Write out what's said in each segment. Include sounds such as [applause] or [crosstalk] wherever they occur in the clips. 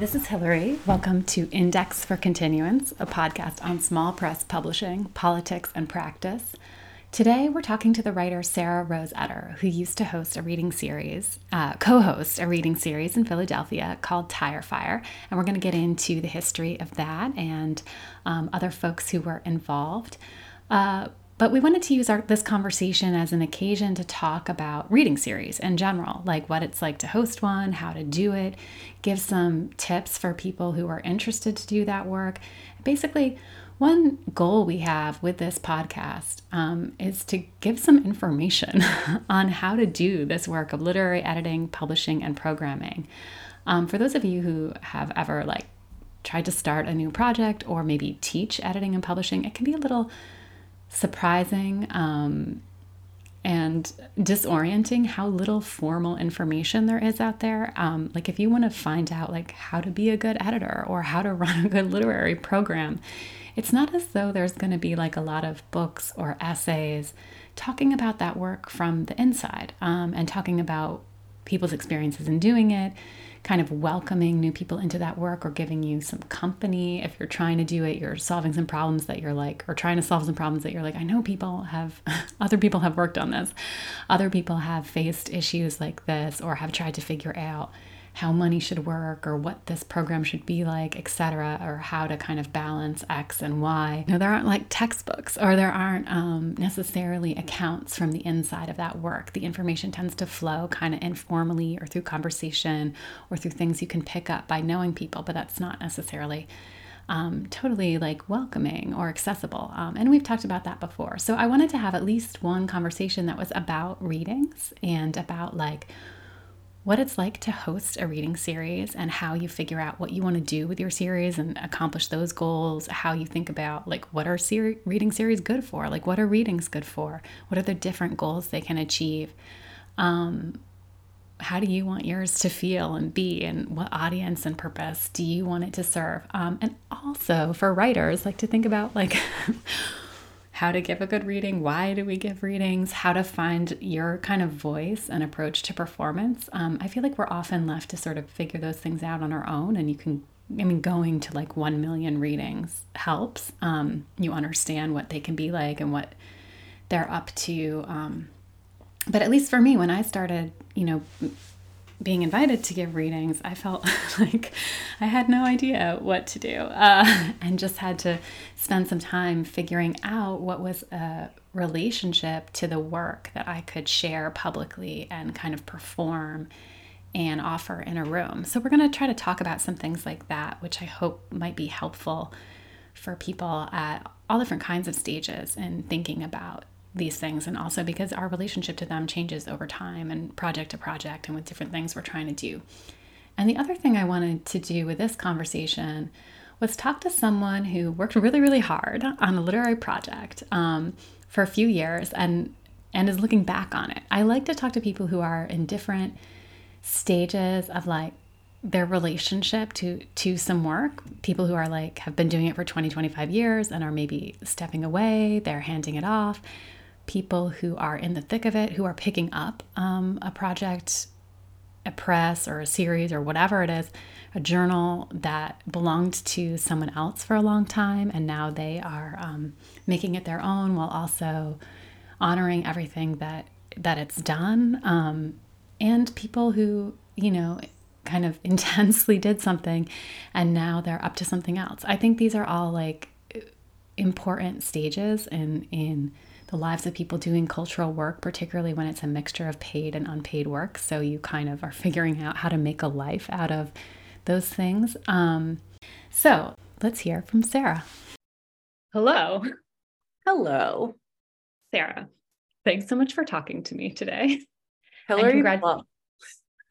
Hi, this is Hillary. Welcome to Index for Continuance, a podcast on small press publishing, politics, and practice. Today, we're talking to the writer Sarah Rose Etter, who used to host a reading series, uh, co host a reading series in Philadelphia called Tire Fire. And we're going to get into the history of that and um, other folks who were involved. Uh, but we wanted to use our, this conversation as an occasion to talk about reading series in general, like what it's like to host one, how to do it, give some tips for people who are interested to do that work. Basically, one goal we have with this podcast um, is to give some information [laughs] on how to do this work of literary editing, publishing, and programming. Um, for those of you who have ever like tried to start a new project or maybe teach editing and publishing, it can be a little surprising um, and disorienting how little formal information there is out there. Um, like if you want to find out like how to be a good editor or how to [laughs] run a good literary program, it's not as though there's going to be like a lot of books or essays talking about that work from the inside um, and talking about people's experiences in doing it, kind of welcoming new people into that work or giving you some company. If you're trying to do it, you're solving some problems that you're like, or trying to solve some problems that you're like, I know people have, [laughs] other people have worked on this. Other people have faced issues like this or have tried to figure out how money should work or what this program should be like, etc., or how to kind of balance X and Y. You know, there aren't like textbooks or there aren't um, necessarily accounts from the inside of that work. The information tends to flow kind of informally or through conversation or through things you can pick up by knowing people, but that's not necessarily. Um, totally like welcoming or accessible. Um, and we've talked about that before. So I wanted to have at least one conversation that was about readings and about like what it's like to host a reading series and how you figure out what you want to do with your series and accomplish those goals, how you think about like what are ser- reading series good for? Like what are readings good for? What are the different goals they can achieve? Um, how do you want yours to feel and be and what audience and purpose do you want it to serve um, and also for writers like to think about like [laughs] how to give a good reading, why do we give readings, how to find your kind of voice and approach to performance. Um, I feel like we're often left to sort of figure those things out on our own, and you can. I mean, going to like 1 million readings helps. Um, you understand what they can be like and what they're up to. Um, but at least for me, when I started, you know, being invited to give readings, I felt [laughs] like I had no idea what to do uh, and just had to spend some time figuring out what was a relationship to the work that I could share publicly and kind of perform and offer in a room. So, we're going to try to talk about some things like that, which I hope might be helpful for people at all different kinds of stages in thinking about these things and also because our relationship to them changes over time and project to project and with different things we're trying to do. And the other thing I wanted to do with this conversation was talk to someone who worked really, really hard on a literary project um, for a few years and and is looking back on it. I like to talk to people who are in different stages of like their relationship to to some work people who are like have been doing it for 20 25 years and are maybe stepping away they're handing it off people who are in the thick of it, who are picking up um, a project, a press or a series or whatever it is, a journal that belonged to someone else for a long time, and now they are um, making it their own while also honoring everything that that it's done. Um, and people who you know kind of [laughs] intensely did something and now they're up to something else. I think these are all like important stages in in the lives of people doing cultural work, particularly when it's a mixture of paid and unpaid work. So you kind of are [laughs] figuring out how to make a life out of those things. Um, so let's hear from Sarah. Hello. Hello. Sarah, thanks so much for talking to me today. Hillary. Congratulations.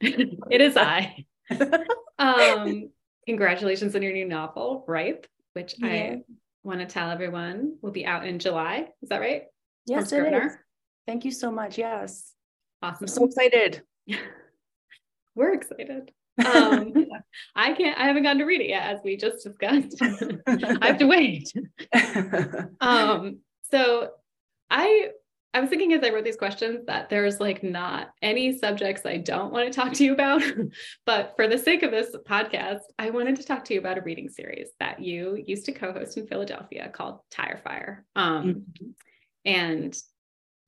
[laughs] it is I. [laughs] um, congratulations on your new novel, Ripe, which yeah. I want to tell everyone will be out in July. Is that right? Yes, it is. Thank you so much. Yes. Awesome. I'm so excited. [laughs] We're excited. Um, [laughs] I can't, I haven't gotten to read it yet, as we just discussed. [laughs] I have to wait. um, so I I was thinking as I wrote these questions that there's like not any subjects I don't want to talk to you about. but for the sake of this podcast, I wanted to talk to you about a reading series that you used to co host in Philadelphia called Tire Fire. Um, mm-hmm. And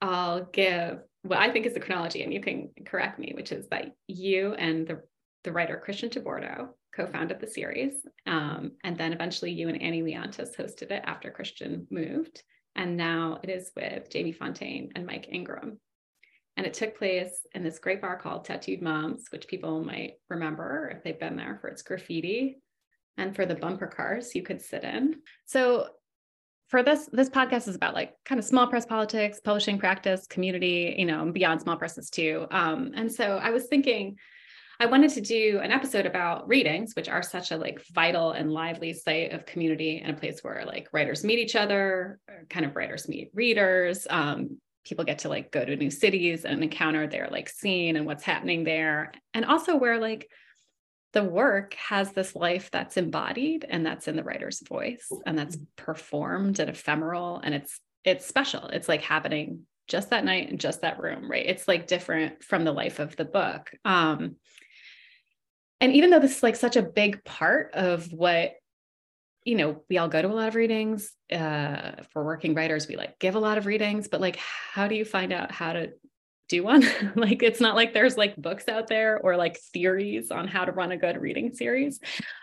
I'll give what I think is the chronology, and you can correct me, which is that you and the, the writer Christian TeBordo co-founded the series. Um, and then eventually you and Annie Liontas hosted it after Christian moved. And now it is with Jaime Fountaine and Mike Ingram. And it took place in this great bar called Tattooed Moms, which people might remember if they've been there for its graffiti and for the bumper cars you could sit in. So for this, this podcast is about like kind of small press politics, publishing practice, community, you know, beyond small presses too. Um, and so I was thinking, I wanted to do an episode about readings, which are such a like vital and lively site of community and a place where like writers meet each other, kind of writers meet readers. Um, people get to like go to new cities and encounter their like scene and what's happening there. And also where like the work has this life that's embodied and that's in the writer's voice and that's performed and ephemeral and it's it's special. It's like happening just that night in just that room, right? It's like different from the life of the book. Um, and even though this is like such a big part of what you know we all go to a lot of readings uh, for working writers we like give a lot of readings but like how do you find out how to do one. [laughs] Like it's not like there's like books out there or like theories on how to run a good reading series.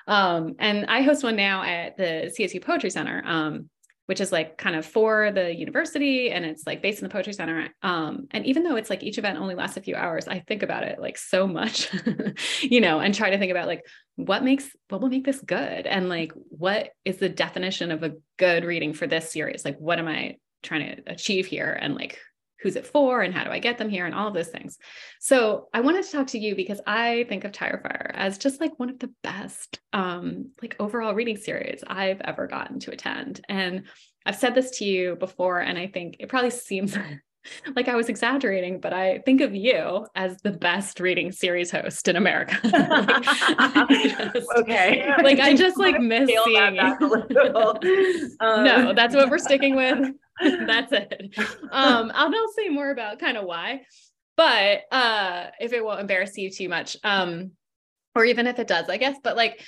Um, and i host one now at the csu poetry center um, which is like kind of for the university and it's like based in the poetry center. Um, and even though it's like each event only lasts a few hours i think about it like so much [laughs] you know and try to think about like what makes what will make this good? And like what is the definition of a good reading for this series? Like what am i trying to achieve here? And like who's it for and how do I get them here and all of those things. So I wanted to talk to you because I think of Tire Fire as just like one of the best um like overall reading series I've ever gotten to attend. And I've said this to you before and I think it probably seems [laughs] [laughs] like I was exaggerating, but I think of you as the best reading series host in America. [laughs] like, [laughs] just, okay. Like I just like miss seeing you. um. No, that's what we're sticking with. that's it. Um, I'll, I'll say more about kind of why, but uh, if it won't embarrass you too much, um, or even if it does, I guess. But like,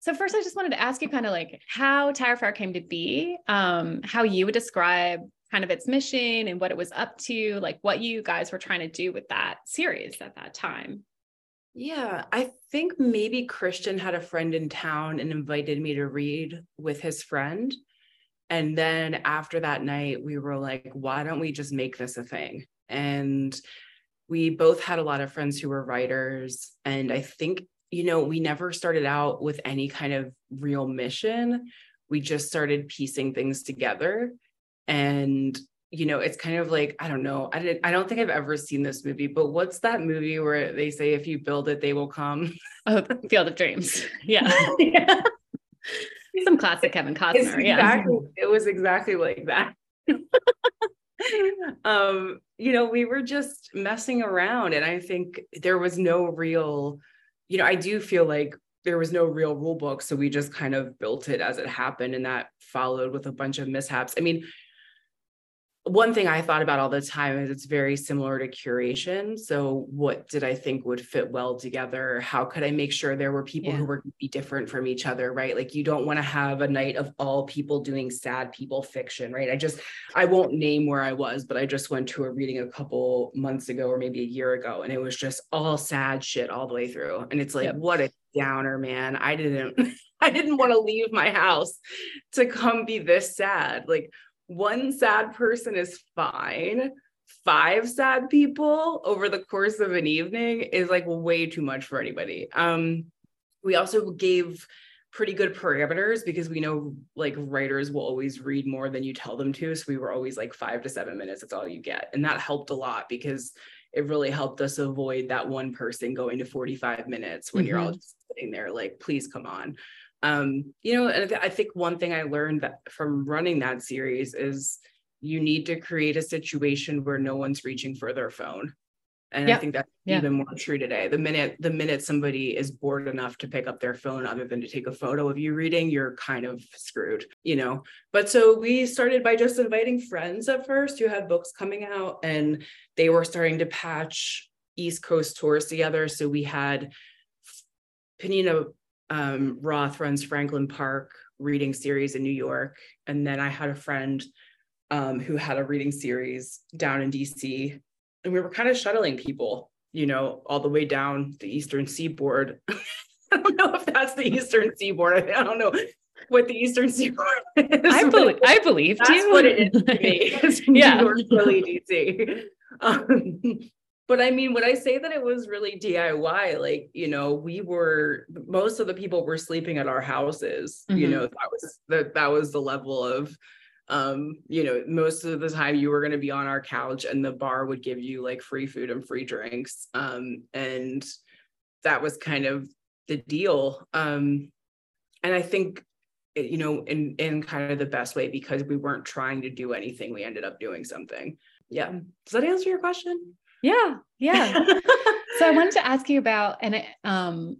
so first, I just wanted to ask you kind of like how Tire Fire came to be, um, how you would describe kind of its mission and what it was up to, like what you guys were trying to do with that series at that time. Yeah, I think maybe Christian had a friend in town and invited me to read with his friend. And then after that night, we were like, why don't we just make this a thing? And we both had a lot of friends who were writers. And I think, you know, we never started out with any kind of real mission. We just started piecing things together and you know it's kind of like i don't know i didn't i don't think i've ever seen this movie but what's that movie where they say if you build it they will come? [laughs] Oh field of dreams. [laughs] Yeah, yeah. some classic kevin costner exactly, yeah it was exactly like that. [laughs] Um you know we were just messing around and i think there was no real you know i do feel like there was no real rule book so we just kind of built it as it happened and that followed with a bunch of mishaps. I mean one thing I thought about all the time is it's very similar to curation. So, what did I think would fit well together? How could I make sure there were people yeah. who were be different from each other, right? Like, you don't want to have a night of all people doing sad people fiction, right? I just, I won't name where I was, but I just went to a reading a couple months ago or maybe a year ago, and it was just all sad shit all the way through. And it's like, yep. what a downer, man. I didn't, [laughs] I didn't want to leave my house to come be this sad. Like, one sad person is fine. Five sad people over the course of an evening is like way too much for anybody. Um, we also gave pretty good parameters because we know like writers will always read more than you tell them to. So we were always like five to seven minutes, that's all you get. And that helped a lot because it really helped us avoid that one person going to 45 minutes when mm-hmm. you're all mm-hmm. just sitting there like, please come on um, you know, and I think one thing I learned that from running that series is you need to create a situation where no one's reaching for their phone. And yep. I think that's even more true today. The minute the minute somebody is bored enough to pick up their phone other than to take a photo of you reading, you're kind of screwed, you know. But so we started by just inviting friends at first who had books coming out and they were starting to patch East Coast tours together. So we had Penina um, Roth runs Franklin Park reading series in New York. And then I had a friend um, who had a reading series down in DC and we were kind of shuttling people, you know, all the way down the eastern seaboard. [laughs] I don't know if that's the eastern seaboard. I don't know what the eastern seaboard [laughs] is. I, believe, I believe that's you. what it is to me. [laughs] Yeah. New York, Philly, DC. Um, but I mean, when I say that it was really DIY, like, you know, we were most of the people were sleeping at our houses, mm-hmm. you know, that was that that was the level of um you know most of the time you were going to be on our couch and the bar would give you like free food and free drinks um and that was kind of the deal um and i think you know in in kind of the best way because we weren't trying to do anything we ended up doing something. Yeah. Does that answer your question yeah yeah [laughs] so i wanted to ask you about and um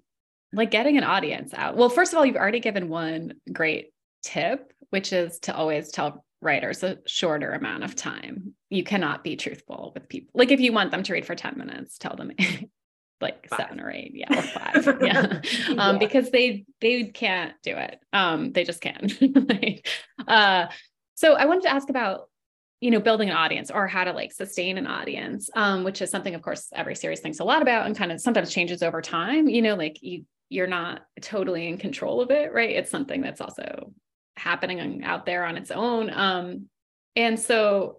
like getting an audience out well first of all you've already given one great tip which is to always tell writers a shorter amount of time. You cannot be truthful with people. Like if you want them to read for 10 minutes, tell them [laughs] like five. seven or eight, yeah, or five. [laughs] yeah. Um, yeah. because they they can't do it. Um, they just can't. like, uh, so I wanted to ask about you know building an audience or how to like sustain an audience um, which is something of course every series thinks a lot about and kind of sometimes changes over time you know like you you're not totally in control of it right it's something that's also happening out there on its own. Um, and so,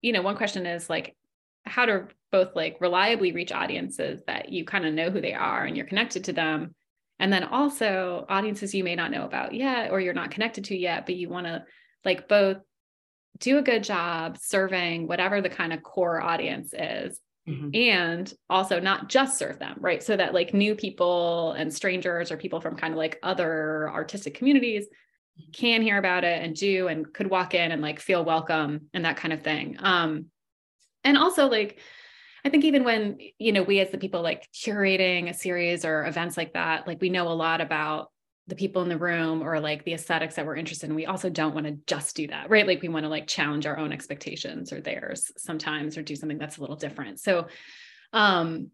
you know, one question is like how to both like reliably reach audiences that you kind of know who they are and you're connected to them. And then also audiences you may not know about yet or you're not connected to yet, but you want to like both do a good job serving whatever the kind of core audience is Mm-hmm. and also not just serve them right so that like new people and strangers or people from kind of like other artistic communities can hear about it and do and could walk in and like feel welcome and that kind of thing um and also like i think even when you know we as the people like curating a series or events like that like we know a lot about the people in the room or like the aesthetics that we're interested in we also don't want to just do that right like we want to like challenge our own expectations or theirs sometimes or do something that's a little different so um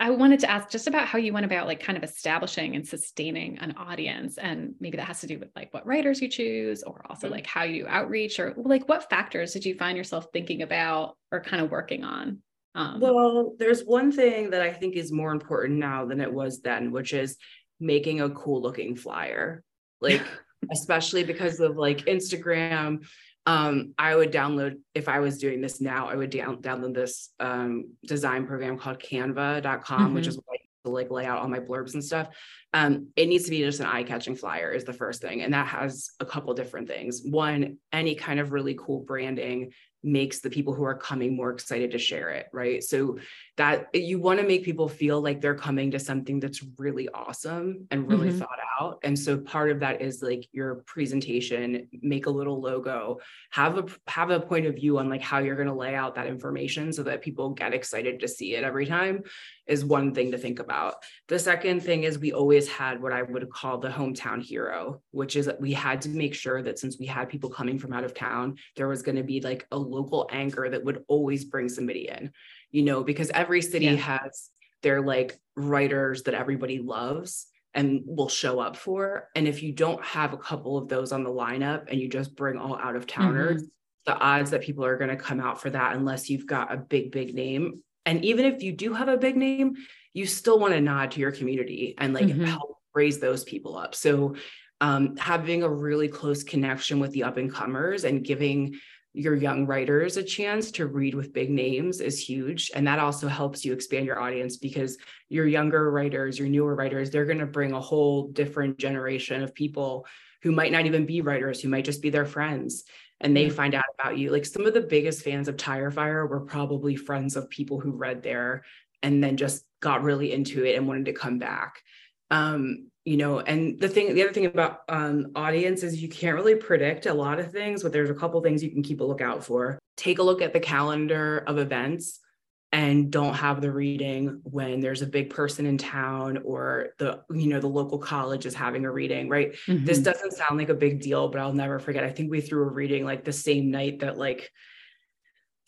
I wanted to ask just about how you went about like kind of establishing and sustaining an audience. And maybe that has to do with like what writers you choose or also mm-hmm. like how you outreach or like what factors did you find yourself thinking about or kind of working on? Um, well, there's one thing that I think is more important now than it was then, which is making a cool looking flyer. [laughs] Like, especially because of like Instagram um, I would download if I was doing this now, I would down, download this um, design program called canva.com, mm-hmm. which is what I to like lay out all my blurbs and stuff. Um, it needs to be just an eye-catching flyer is the first thing. And that has a couple different things. One, any kind of really cool branding makes the people who are coming more excited to share it, right? So that you want to make people feel like they're coming to something that's really awesome and really mm-hmm. thought out. And so part of that is like your presentation, make a little logo, have a have a point of view on like how you're going to lay out that information so that people get excited to see it every time is one thing to think about. The second thing is we always had what I would call the hometown hero, which is that we had to make sure that since we had people coming from out of town, there was going to be like a local anchor that would always bring somebody in you know, because every city yeah. has their like writers that everybody loves and will show up for. And if you don't have a couple of those on the lineup and you just bring all out of towners, mm-hmm. the odds that people are going to come out for that unless you've got a big, big name. And even if you do have a big name, you still want to nod to your community and like mm-hmm. help raise those people up. So um, having a really close connection with the up and comers and giving your young writers a chance to read with big names is huge. And that also helps you expand your audience because your younger writers, your newer writers, they're going to bring a whole different generation of people who might not even be writers, who might just be their friends. And they find out about you. Like some of the biggest fans of Tire Fire were probably friends of people who read there and then just got really into it and wanted to come back. Um, you know and the thing the other thing about um, audience is you can't really predict a lot of things but there's a couple things you can keep a lookout for. Take a look at the calendar of events and don't have the reading when there's a big person in town or the you know the local college is having a reading right? Mm-hmm. this doesn't sound like a big deal but i'll never forget. I think we threw a reading like the same night that like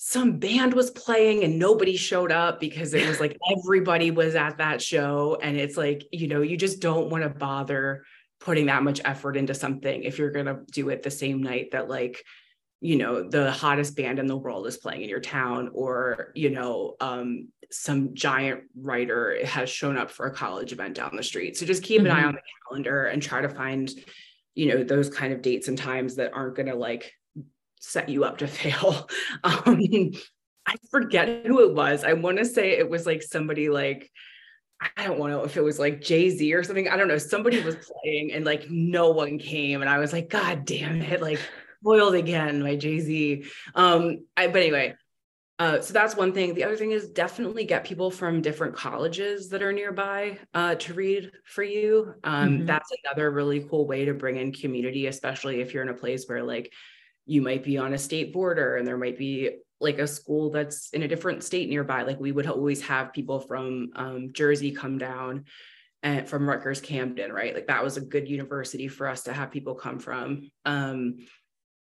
some band was playing and nobody showed up because it was like [laughs] everybody was at that show and it's like you know you just don't want to bother putting that much effort into something if you're going to do it the same night that like you know the hottest band in the world is playing in your town or you know um, some giant writer has shown up for a college event down the street so just keep mm-hmm. an eye mm-hmm. on the calendar and try to find you know those kind of dates and times that aren't going to like set you up to [laughs] fail um, i forget who it was i want to say it was like somebody like I don't want to know if it was like Jay Z or something. I don't know. Somebody was [laughs] playing and like no one came. And I was like, God damn it. Like, spoiled again by Jay Z. Um, I, but anyway, uh, so that's one thing. The other thing is definitely get people from different colleges that are nearby uh, to read for you. Um, mm-hmm. That's another really cool way to bring in community, especially if you're in a place where like you might be on a state border and there might be like a school that's in a different state nearby. Like we would always have people from um, Jersey come down and from Rutgers Camden, right? Like that was a good university for us to have people come from. Um,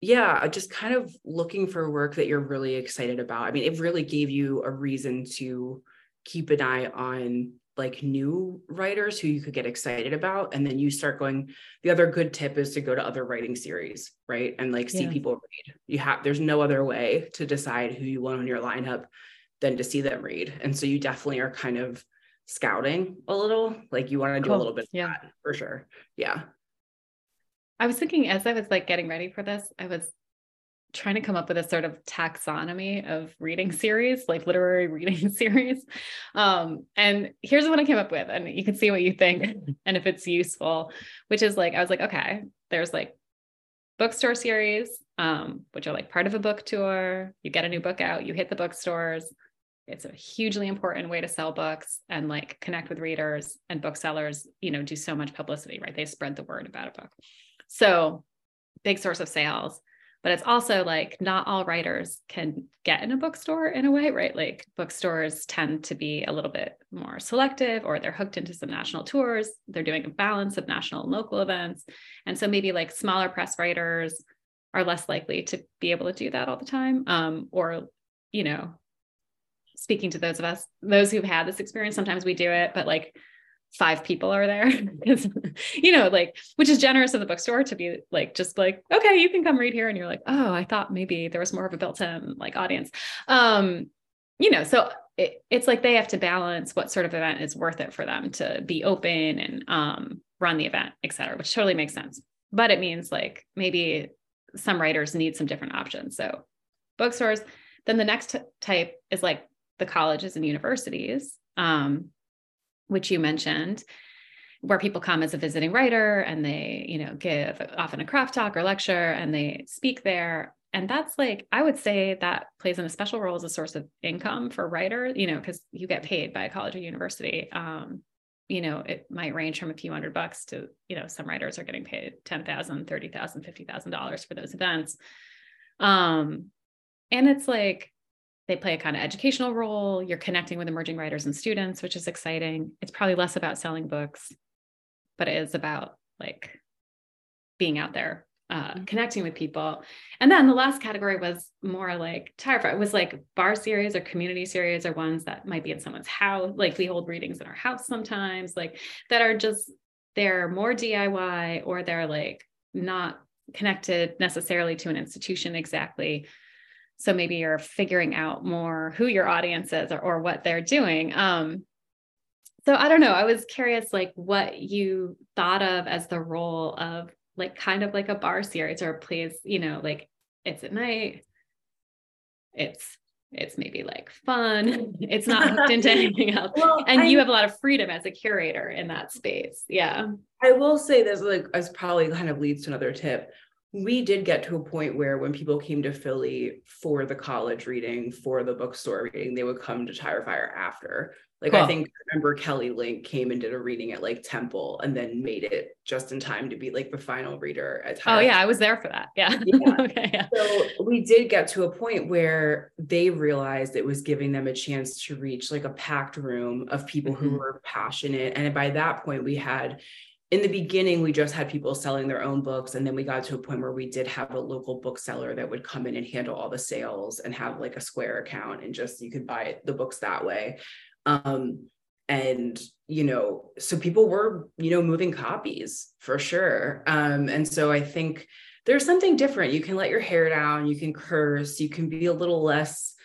yeah, just kind of looking for work that you're really excited about. I mean, it really gave you a reason to keep an eye on like new writers who you could get excited about. And then you start going. The other good tip is to go to other writing series, right? And like see yeah. people read. You have, there's no other way to decide who you want on your lineup than to see them read. And so you definitely are kind of scouting a little, like you want to do cool. a little bit yeah. for sure. Yeah. I was thinking as I was like getting ready for this, I was trying to come up with a sort of taxonomy of reading series, like literary reading [laughs] series. Um, and here's what I came up with, and you can see what you think [laughs] and if it's useful, which is like, I was like, okay, there's like bookstore series, um, which are like part of a book tour. You get a new book out, you hit the bookstores. It's a hugely important way to sell books and like connect with readers and booksellers, you know, do so much publicity, right? They spread the word about a book. So, big source of sales. But it's also like not all writers can get in a bookstore in a way, right? Like bookstores tend to be a little bit more selective or they're hooked into some national tours. They're doing a balance of national and local events. And so maybe like smaller press writers are less likely to be able to do that all the time. Um, or, you know, speaking to those of us, those who've had this experience, sometimes we do it, but like five people are there. [laughs] You know like which is generous of the bookstore to be like just like okay you can come read here. And you're like oh i thought maybe there was more of a built-in like audience. Um you know so it, it's like they have to balance what sort of event is worth it for them to be open and um run the event et cetera which totally makes sense. But it means like maybe some writers need some different options. So bookstores then the next t- type is like the colleges and universities. Um which you mentioned, where people come as a visiting writer and they, you know, give often a craft talk or lecture and they speak there. And that's like, I would say that plays in a special role as a source of income for writers, you know, because you get paid by a college or university. Um, you know, it might range from a few hundred bucks to, you know, some writers are getting paid $10,000, $30,000, $50,000 for those events. Um, and it's like, they play a kind of educational role. You're connecting with emerging writers and students, which is exciting. It's probably less about selling books, but it is about like being out there, uh, mm-hmm. connecting with people. And then the last category was more like Tire Fire. It was like bar series or community series or ones that might be in someone's house. Like we hold readings in our house sometimes, like that are just they're more DIY or they're like not connected necessarily to an institution exactly so maybe you're figuring out more who your audience is or, or what they're doing. Um, so i don't know. I was curious like what you thought of as the role of like kind of like a bar series or a place you know like it's at night. It's it's maybe like fun. [laughs] It's not hooked into [laughs] anything else. Well, and I, you have a lot of freedom as a curator in that space. Yeah. I will say this like as probably kind of leads to another tip we did get to a point where when people came to Philly for the college reading, for the bookstore reading, they would come to Tire Fire after. Like cool. I think I remember Kelly Link came and did a reading at like Temple and then made it just in time to be like the final reader at Oh yeah, I was there for that. Yeah. yeah. [laughs] okay, yeah. So we did get to a point where they realized it was giving them a chance to reach like a packed room of people mm-hmm. who were passionate. And by that point, we had in the beginning, we just had people selling their own books. And then we got to a point where we did have a local bookseller that would come in and handle all the sales and have like a Square account and just you could buy the books that way. Um, and you know, so people were, you know, moving copies for sure. Um, and so I think there's something different. You can let your hair down, you can curse, you can be a little less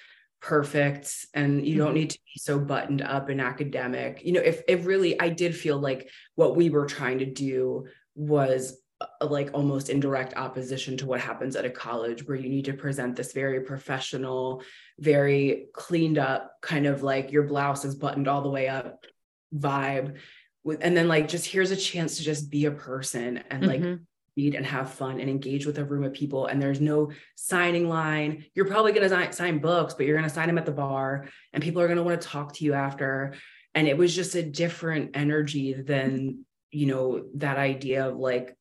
perfect and you don't mm-hmm. need to be so buttoned up and academic you know if it really i did feel like what we were trying to do was a, uh, like almost in direct opposition to what happens at a college where you need to present this very professional very cleaned up kind of like your blouse is buttoned all the way up vibe with and then like just here's a chance to just be a person and like mm-hmm read and have fun and engage with a room of people. And there's no signing line. You're probably going to sign books, but you're going to sign them at the bar and people are going to want to talk to you after. And it was just a different energy than, you know, that idea of like,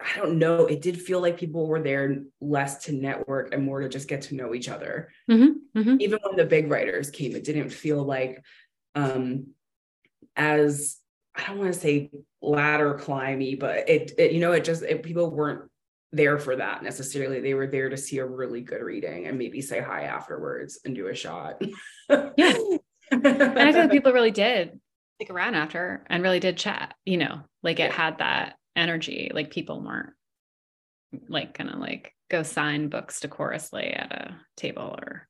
I don't know. It did feel like people were there less to network and more to just get to know each other. Mm-hmm, mm-hmm. Even when the big writers came, it didn't feel like um, as I don't want to say ladder climby, but it, it you know, it just it, people weren't there for that necessarily. They were there to see a really good reading and maybe say hi afterwards and do a shot. yeah. and I feel like [laughs] people really did stick around after and really did chat, you know, like it had that energy. Like people weren't like kind of like go sign books decorously at a table or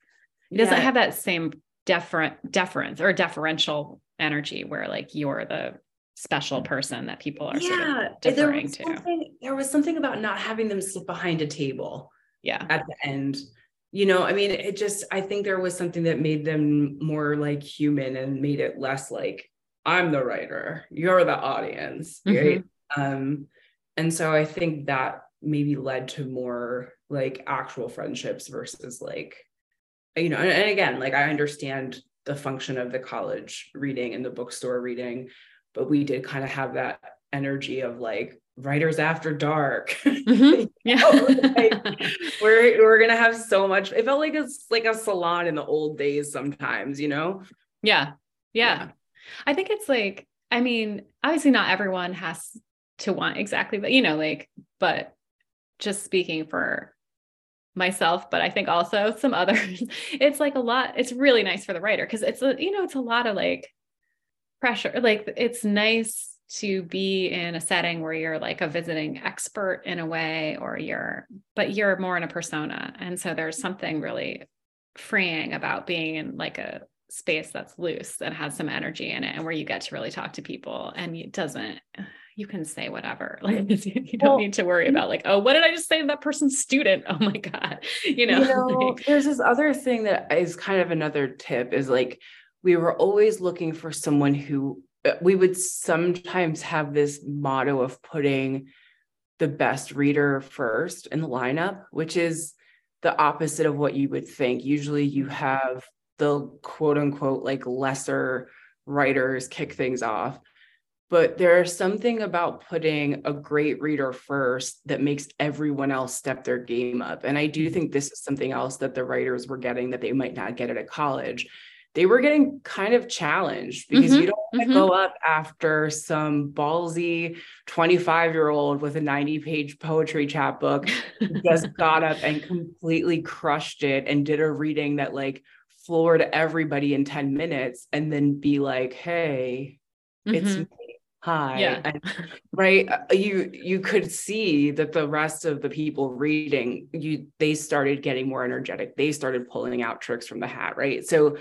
it doesn't yeah. have that same deferent deference or deferential energy where like you're the special person that people are yeah, sort of deferring to. There was something about not having them sit behind a table. Yeah. At the end. You know, I mean, it just, I think there was something that made them more like human and made it less like, I'm the writer, you're the audience. Right. Mm-hmm. Um, and so I think that maybe led to more like actual friendships versus like, you know, and, and again, like I understand the function of the college reading and the bookstore reading but we did kind of have that energy of like writers after dark. [laughs] Mm-hmm. yeah. like, we're we're gonna have so much it felt like it's like a salon in the old days sometimes you know? Yeah. yeah. Yeah. I think it's like i mean obviously not everyone has to want exactly but you know like but just speaking for myself but i think also some others [laughs] it's like a lot it's really nice for the writer because it's a you know it's a lot of like pressure like it's nice to be in a setting where you're like a visiting expert in a way or you're but you're more in a persona. And so there's something really freeing about being in like a space that's loose that has some energy in it and where you get to really talk to people and it doesn't you can say whatever. [laughs] Like you don't well, need to worry about like oh what did i just say to that person's student? [laughs] Oh my god you know, you [laughs] know like, there's this other thing that is kind of another tip is like we were always looking for someone who uh, we would sometimes have this motto of putting the best reader first in the lineup, which is the opposite of what you would think. Usually you have the quote unquote like lesser writers kick things off. But there's something about putting a great reader first that makes everyone else step their game up. And I do think this is something else that the writers were getting that they might not get at a college they were getting kind of challenged because mm-hmm, you don't mm-hmm. go up after some ballsy 25 year old with a 90 page poetry chapbook just [laughs] got up and completely crushed it and did a reading that like floored everybody in 10 minutes and then be like hey mm-hmm. it's me hi yeah. and, right uh, you you could see that the rest of the people reading you they started getting more energetic they started pulling out tricks from the hat right so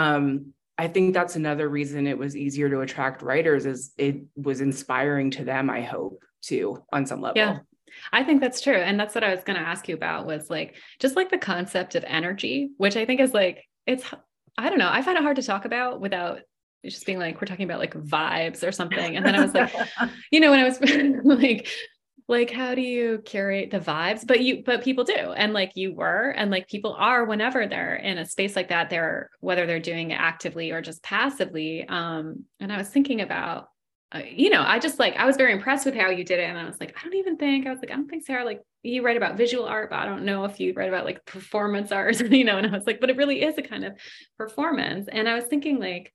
um, I think that's another reason it was easier to attract writers is it was inspiring to them, I hope, too, on some level. Yeah. I think that's true. And that's what I was going to ask you about was like just like the concept of energy, which I think is like it's I don't know, I find it hard to talk about without just being like we're talking about like vibes or something. And then I was like, [laughs] you know, when I was [laughs] like like how do you curate the vibes? But you but people do and like you were and like people are whenever they're in a space like that they're whether they're doing it actively or just passively um and i was thinking about uh, you know i just like i was very impressed with how you did it and i was like i don't even think i was like i don't think sarah like you write about visual art but i don't know if you write about like performance art [laughs] you know and i was like but it really is a kind of performance and i was thinking like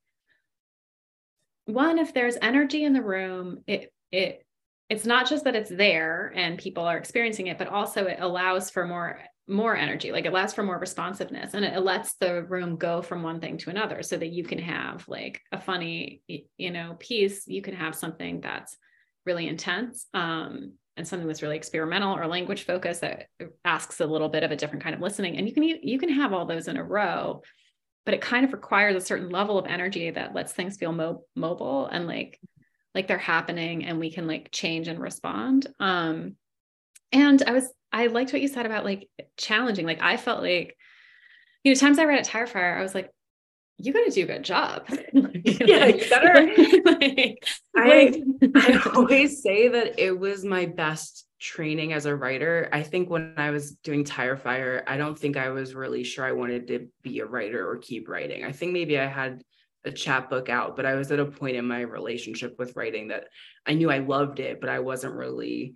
one if there's energy in the room it it it's not just that it's there and people are experiencing it but also it allows for more more energy like it allows for more responsiveness and it, lets the room go from one thing to another so that you can have like a funny you know piece you can have something that's really intense um, and something that's really experimental or language focused that asks a little bit of a different kind of listening. And you can you can have all those in a row but it kind of requires a certain level of energy that lets things feel mo- mobile and like like they're happening and we can like change and respond um and i was i liked what you said about like challenging like i felt like you know times i read at tire fire i was like you got to do a good job. [laughs] [laughs] yeah, you better. [laughs] like, I, I always say that it was my best training as a writer. I think when I was doing Tire Fire, I don't think I was really sure I wanted to be a writer or keep writing. I think maybe I had a chapbook out, but I was at a point in my relationship with writing that I knew I loved it, but I wasn't really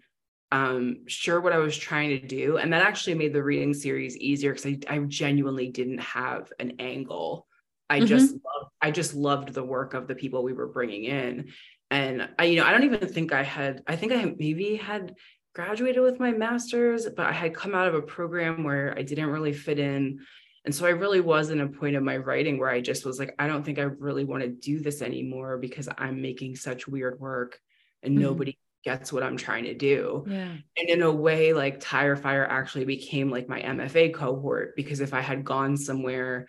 um, sure what I was trying to do. And that actually made the reading series easier because I, I genuinely didn't have an angle. I mm-hmm. just loved, I just loved the work of the people we were bringing in. And I, you know, I don't even think I had, I think I maybe had graduated with my master's, but I had come out of a program where I didn't really fit in. And so I really was in a point of my writing where I just was like, I don't think I really want to do this anymore because I'm making such weird work and mm-hmm. nobody gets what I'm trying to do. Yeah. And in a way, like Tire Fire actually became like my MFA cohort because if I had gone somewhere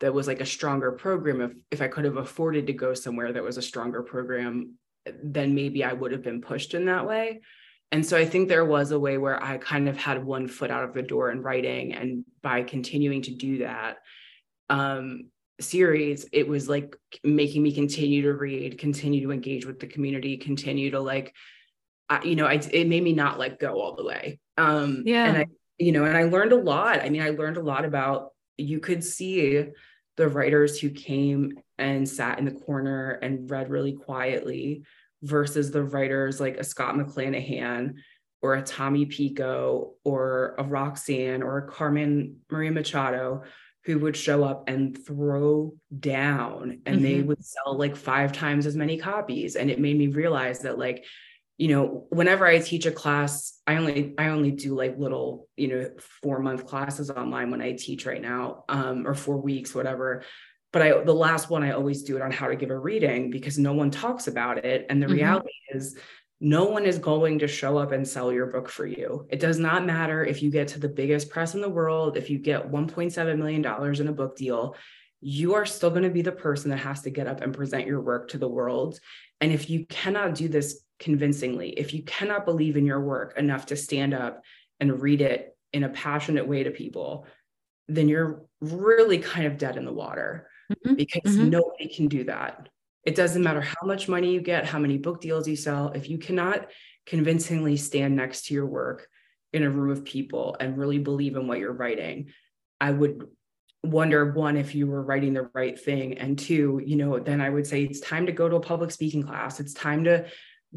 that was like a stronger program, if if I could have afforded to go somewhere that was a stronger program, then maybe I would have been pushed in that way. And so I think there was a way where I kind of had one foot out of the door in writing. And by continuing to do that um, series, it was like making me continue to read, continue to engage with the community, continue to like, I, you know, I, it made me not let go all the way. Um, yeah. And I, you know, and I learned a lot. I mean, I learned a lot about, you could see the writers who came and sat in the corner and read really quietly versus the writers like a Scott McClanahan or a Tommy Pico or a Roxanne or a Carmen Maria Machado who would show up and throw down and mm-hmm. they would sell like five times as many copies and it made me realize that like you know whenever i teach a class i only i only do like little you know four month classes online when i teach right now um, or four weeks whatever but I the last one I always do it on how to give a reading because no one talks about it. And the mm-hmm. reality is no one is going to show up and sell your book for you. It does not matter if you get to the biggest press in the world, if you get $1.7 million in a book deal, you are still going to be the person that has to get up and present your work to the world. And if you cannot do this convincingly, if you cannot believe in your work enough to stand up and read it in a passionate way to people, then you're really kind of dead in the water mm-hmm. because mm-hmm. nobody can do that. It doesn't matter how much money you get, how many book deals you sell. If you cannot convincingly stand next to your work in a room of people and really believe in what you're writing, I would wonder one if you were writing the right thing and two you know then i would say it's time to go to a public speaking class it's time to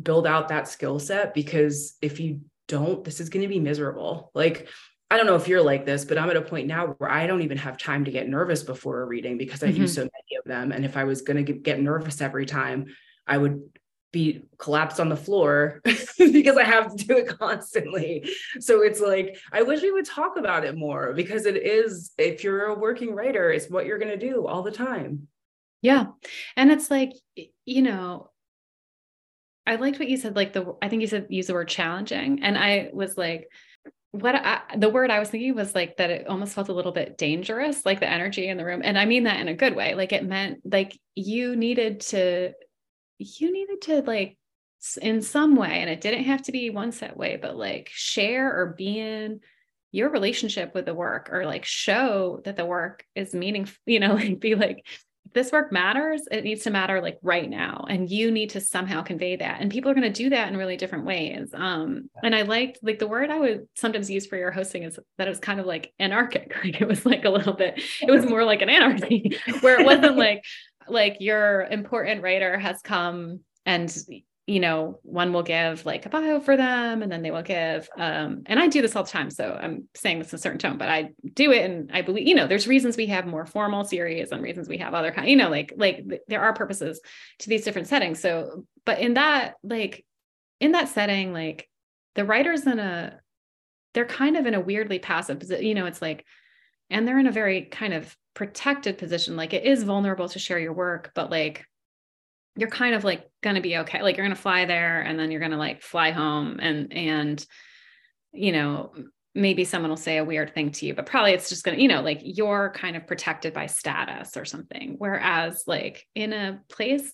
build out that skill set because if you don't this is going to be miserable like I don't know if you're like this, but I'm at a point now where I don't even have time to get nervous before a reading because I mm-hmm. do so many of them. And if I was going to get nervous every time, I would be collapsed on the floor [laughs] because I have to do it constantly. So it's like, I wish we would talk about it more because it is, if you're a working writer, it's what you're going to do all the time. Yeah. And it's like, you know, I liked what you said, like the, I think you said use the word challenging. And I was like, what I, the word I was thinking was like that it almost felt a little bit dangerous, like the energy in the room. And I mean that in a good way. Like it meant like you needed to, you needed to like in some way, and it didn't have to be one set way, but like share or be in your relationship with the work or like show that the work is meaningful, you know, [laughs] like be like, this work matters. It needs to matter like right now. And you need to somehow convey that. And people are going to do that in really different ways. Um, and I liked like the word I would sometimes use for your hosting is that it was kind of like anarchic. [laughs] Like it was like a little bit, it was more like an anarchy where it wasn't [laughs] like, like your important writer has come and you know, one will give like a bio for them and then they will give, um, and I do this all the time. So I'm saying this in a certain tone, but I do it. And I believe, you know, there's reasons we have more formal series and reasons we have other kind, you know, like, like there are purposes to these different settings. So, but in that, like in that setting, like the writer's in a, they're kind of in a weirdly passive position, you know, it's like, and they're in a very kind of protected position. Like it is vulnerable to share your work, but like, you're kind of like going to be okay. Like you're going to fly there and then you're going to like fly home and and you know maybe someone will say a weird thing to you but probably it's just going to you know like you're kind of protected by status or something. Whereas like in a place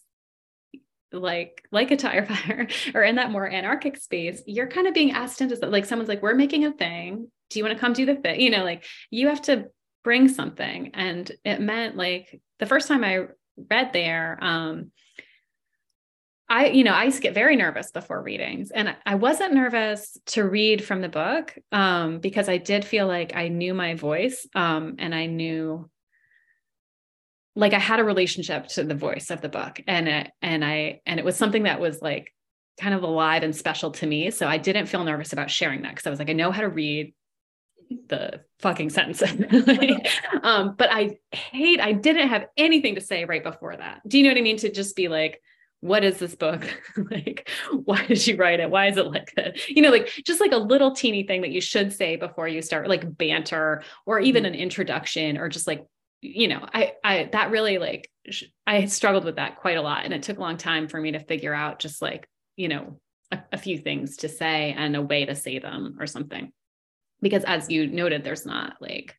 like like a tire fire [laughs] or in that more anarchic space you're kind of being asked into like someone's like we're making a thing. Do you want to come do the thing? You know like you have to bring something. And it meant like the first time i read there um I, you know, I used to get very nervous before readings, and I wasn't nervous to read from the book um, because I did feel like I knew my voice um, and I knew, like, I had a relationship to the voice of the book, and it, and I, and it was something that was like kind of alive and special to me. So I didn't feel nervous about sharing that because I was like, I know how to read the fucking sentence. [laughs] um, but I hate, I didn't have anything to say right before that. Do you know what I mean? To just be like, what is this book? [laughs] Like why did you write it? Why is it like that? You know like just like a little teeny thing that you should say before you start like banter or even mm-hmm. an introduction or just like you know i i that really like i struggled with that quite a lot and it took a long time for me to figure out just like you know a, a few things to say and a way to say them or something. Because as you noted there's not like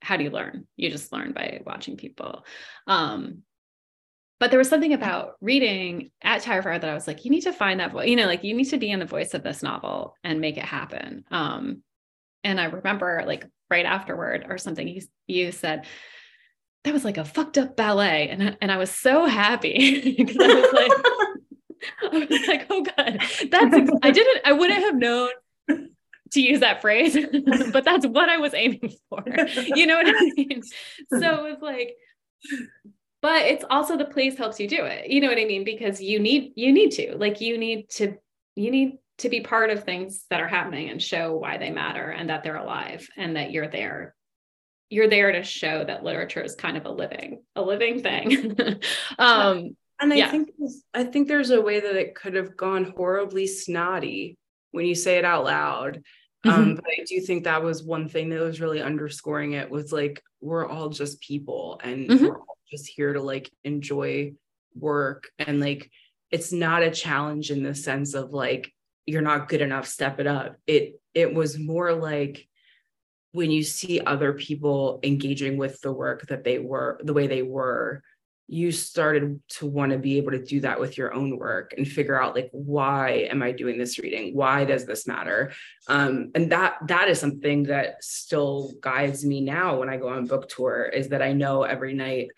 how do you learn? You just learn by watching people. Um but there was something about reading at Tire Fire that I was like, you need to find that voice, you know, like you need to be in the voice of this novel and make it happen. Um, and I remember like right afterward or something, you, you said, that was like a fucked up ballet. And, and I was so happy [laughs] because I was like, [laughs] I was like, oh God, that's, I didn't, I wouldn't have known to use that phrase, [laughs] but that's what I was aiming for. You know what I mean? So it was like, but it's also the place helps you do it you know what i mean because you need you need to like you need to you need to be part of things that are happening and show why they matter and that they're alive and that you're there you're there to show that literature is kind of a living a living thing [laughs] um and i yeah. think i think there's a way that it could have gone horribly snotty when you say it out loud um, mm-hmm. But I do think that was one thing that was really underscoring it was like we're all just people and mm-hmm. we're all just here to like enjoy work. And like it's not a challenge in the sense of like you're not good enough step it up. It it was more like when you see other people engaging with the work that they were the way they were you started to want to be able to do that with your own work and figure out like why am i doing this reading? Why does this matter? Um, and that that is something that still guides me now when i go on book tour is that i know every night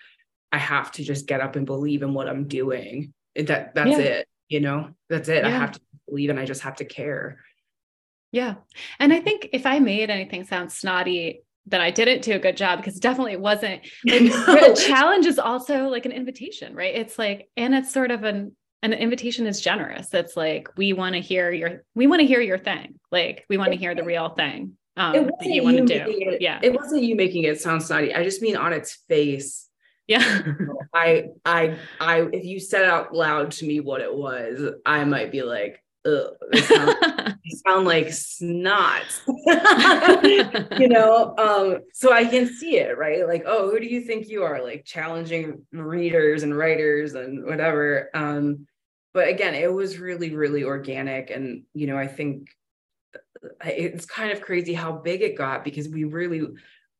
I have to just get up and believe in what I'm doing. That that's yeah. it, you know. That's it. Yeah. I have to believe and I just have to care. Yeah. And I think if I made anything sound snotty, then I didn't do a good job because definitely it wasn't [laughs] like no. challenge is also like an invitation, right? It's like, and it's sort of an an invitation is generous. It's like we want to hear your we want to hear your thing. Like we want to hear the real thing um, that you want to do. It, yeah. It wasn't you making it sound snotty. I just mean on its face yeah. I I I if you said out loud to me what it was, I might be like, ugh, sound, [laughs] sound like snot. [laughs] [laughs] you know, um, so I can see it, right? Like, oh, who do you think you are? Like challenging readers and writers and whatever. Um, but again, it was really, really organic. And, you know, I think it's kind of crazy how big it got because we really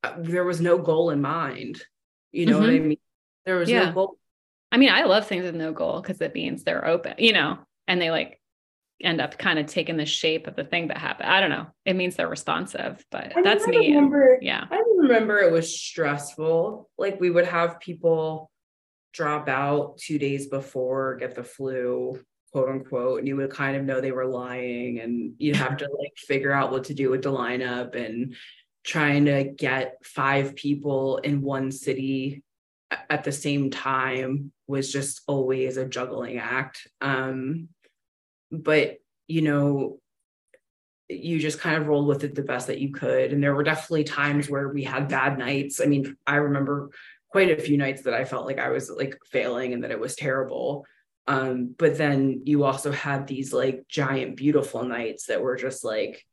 uh, there was no goal in mind you know mm-hmm. what I mm-hmm. mean? There was yeah. no goal. I mean, I love things with no goal because it means they're open, you know, and they like end up kind of taking the shape of the thing that happened. I don't know. It means they're responsive, but I that's me. Remember, yeah. I remember it was stressful. Like we would have people drop out two days before, get the flu, quote unquote, and you would kind of know they were lying, and you'd have [laughs] to like figure out what to do with the lineup and trying to get five people in one city at the same time was just always a juggling act. Um, but you know, you just kind of rolled with it the best that you could. And there were definitely times where we had bad nights. I mean, I remember quite a few nights that I felt like I was like failing and that it was terrible. Um, but then you also had these like giant, beautiful nights that were just like,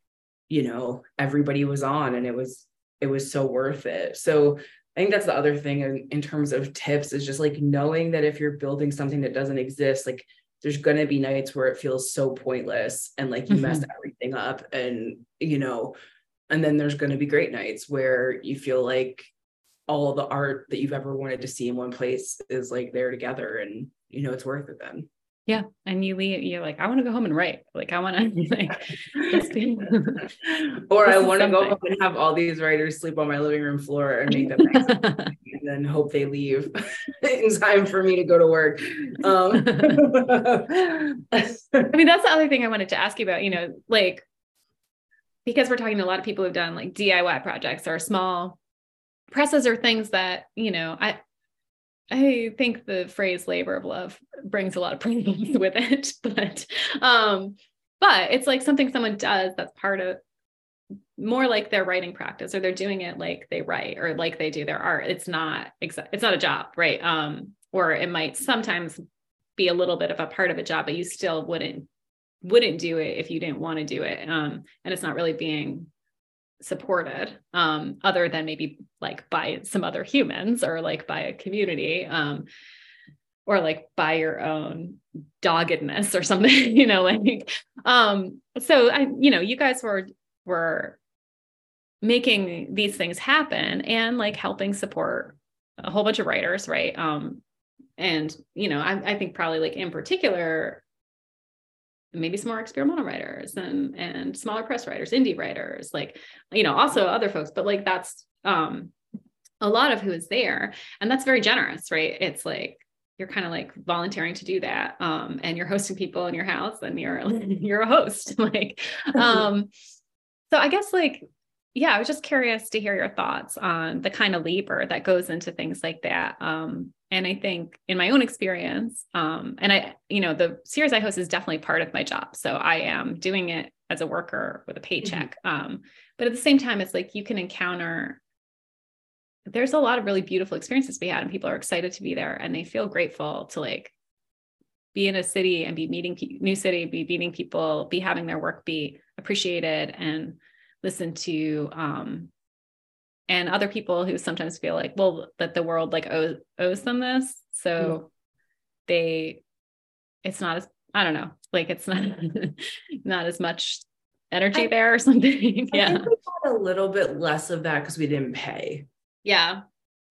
you know, everybody was on and it was it was so worth it. So I think that's the other thing in, in terms of tips is just like knowing that if you're building something that doesn't exist, like there's going to be nights where it feels so pointless and like you mm-hmm. messed everything up and you know and then there's going to be great nights where you feel like all the art that you've ever wanted to see in one place is like there together and you know it's worth it then yeah. And you leave, you're like, I want to go home and write. Like, I want to, [laughs] like, be, [laughs] or I want to go home and have all these writers sleep on my living room floor and make them nice [laughs] and then hope they leave in time for me to go to work. Um. I mean, that's the other thing I wanted to ask you about, you know, like, because we're talking to a lot of people who've done like DIY projects or small presses or things that, you know, I, I think the phrase labor of love brings a lot of problems [laughs] with it, but um, but it's like something someone does that's part of more like their writing practice or they're doing it like they write or like they do their art. It's not it's not a job, right? Um, or it might sometimes be a little bit of a part of a job, but you still wouldn't wouldn't do it if you didn't want to do it. Um, and it's not really being supported um, other than maybe like by some other humans or like by a community um, or like by your own doggedness or something [laughs] you know like um so i you know you guys were were making these things happen and like helping support a whole bunch of writers right? Um and you know I, I think probably like in particular maybe some more experimental writers and and smaller press writers indie writers like you know also other folks but like that's um a lot of who is there. And that's very generous right? It's like you're kind of like volunteering to do that um and you're hosting people in your house and you're [laughs] you're a host [laughs] like um so i guess like yeah i was just curious to hear your thoughts on the kind of labor that goes into things like that um and I think in my own experience, um, and I, you know, the series I host is definitely part of my job. So I am doing it as a worker with a paycheck. Mm-hmm. Um, but at the same time, it's like you can encounter there's a lot of really beautiful experiences we had and people are excited to be there and they feel grateful to like be in a city and be meeting pe- new city be meeting people be having their work be appreciated and listen to um, and other people who sometimes feel like well that the world like owes, owes them this so mm. they it's not as i don't know like it's not [laughs] not as much energy I, there or something [laughs] yeah we got a little bit less of that because we didn't pay yeah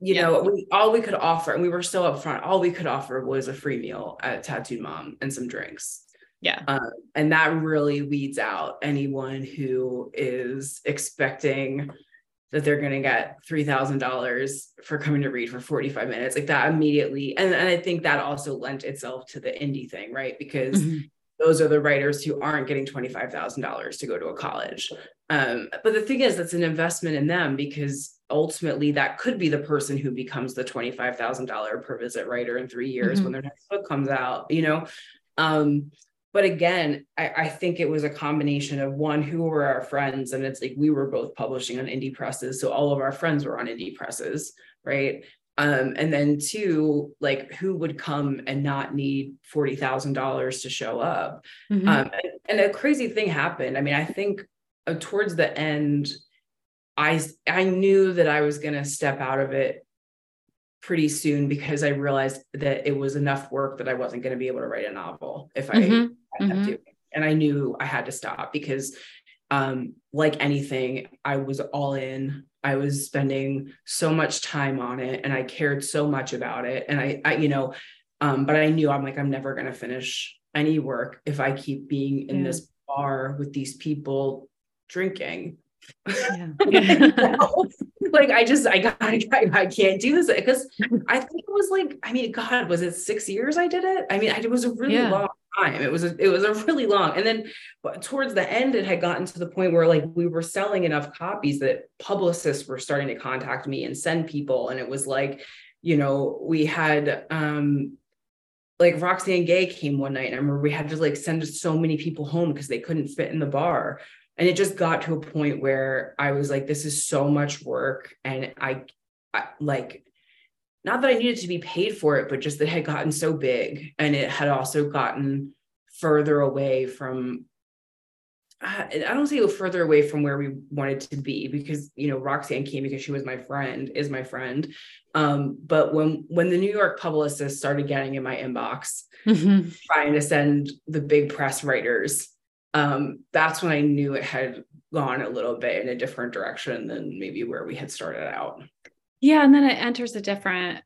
you yeah. know we all we could offer and we were so upfront all we could offer was a free meal at Tattooed Mom and some drinks yeah. Uh, and that really weeds out anyone who is expecting that they're going to get $3,000 for coming to read for 45 minutes like that immediately. And, and I think that also lent itself to the indie thing, right? Because mm-hmm. those are the writers who aren't getting $25,000 to go to a college. Um, but the thing is, that's an investment in them because ultimately that could be the person who becomes the $25,000 per visit writer in three years mm-hmm. when their next book comes out, you know? Um, but again I, I, think it was a combination of one who were our friends? And it's like we were both publishing on indie presses so all of our friends were on indie presses right? Um, and then two like who would come and not need $40000 to show up? Mm-hmm. um, and, and, a crazy thing happened. I mean i think uh, towards the end i i knew that i was going to step out of it pretty soon because I realized that it was enough work that I wasn't going to be able to write a novel if I mm-hmm mm-hmm. And I knew I had to stop because, um, like anything, I was all in. I was spending so much time on it and I cared so much about it. And I, I you know, um, but I knew I'm like, I'm never going to finish any work if I keep being in yeah. this bar with these people drinking. Yeah. [laughs] [laughs] like I just I got [laughs] I, I can't do this because I think it was like I mean God was it six years I did it? I mean I, it was a really yeah. long time. It was a, it was a really long and then towards the end it had gotten to the point where like we were selling enough copies that publicists were starting to contact me and send people and it was like you know we had um like Roxane Gay came one night and I remember we had to like send so many people home because they couldn't fit in the bar and it just got to a point where I was like, this is so much work. And I, I, like, not that I needed to be paid for it, but just that it had gotten so big and it had also gotten further away from, I don't say further away from where we wanted to be because, you know, Roxane came because she was my friend, is my friend. Um, but when, when the New York publicist started getting in my inbox, mm-hmm. trying to send the big press writers um, that's when I knew it had gone a little bit in a different direction than maybe where we had started out. Yeah. And then it enters a different,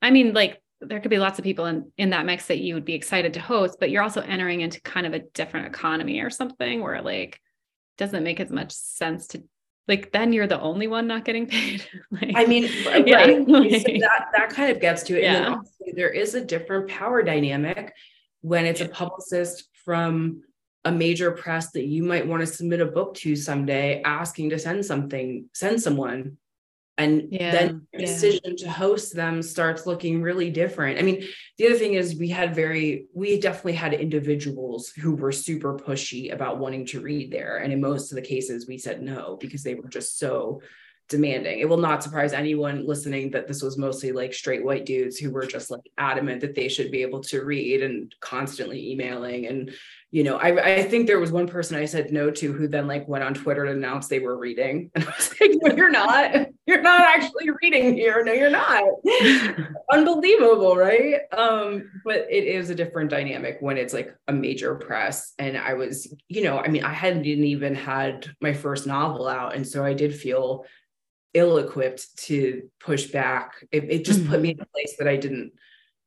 I mean, like there could be lots of people in, in that mix that you would be excited to host, but you're also entering into kind of a different economy or something where like doesn't make as much sense to like then you're the only one not getting paid. [laughs] like, I mean, [laughs] right? Yeah, like, so that that kind of gets to it. Yeah. And there is a different power dynamic when it's a publicist from a major press that you might want to submit a book to someday asking to send something send someone and yeah, then the decision yeah. to host them starts looking really different i mean the other thing is we had very we definitely had individuals who were super pushy about wanting to read there and in most of the cases we said no because they were just so demanding. It will not surprise anyone listening that this was mostly like straight white dudes who were just like adamant that they should be able to read and constantly emailing. And, you know, I, I think there was one person I said no to who then like went on Twitter to announce they were reading. [laughs] And I was like, no, you're not. You're not actually reading here. No, you're not. [laughs] Unbelievable, right? Um, but it is a different dynamic when it's like a major press. And I was, you know, I mean, I hadn't even had my first novel out. And so I did feel ill-equipped to push back it, it just mm-hmm. put me in a place that i didn't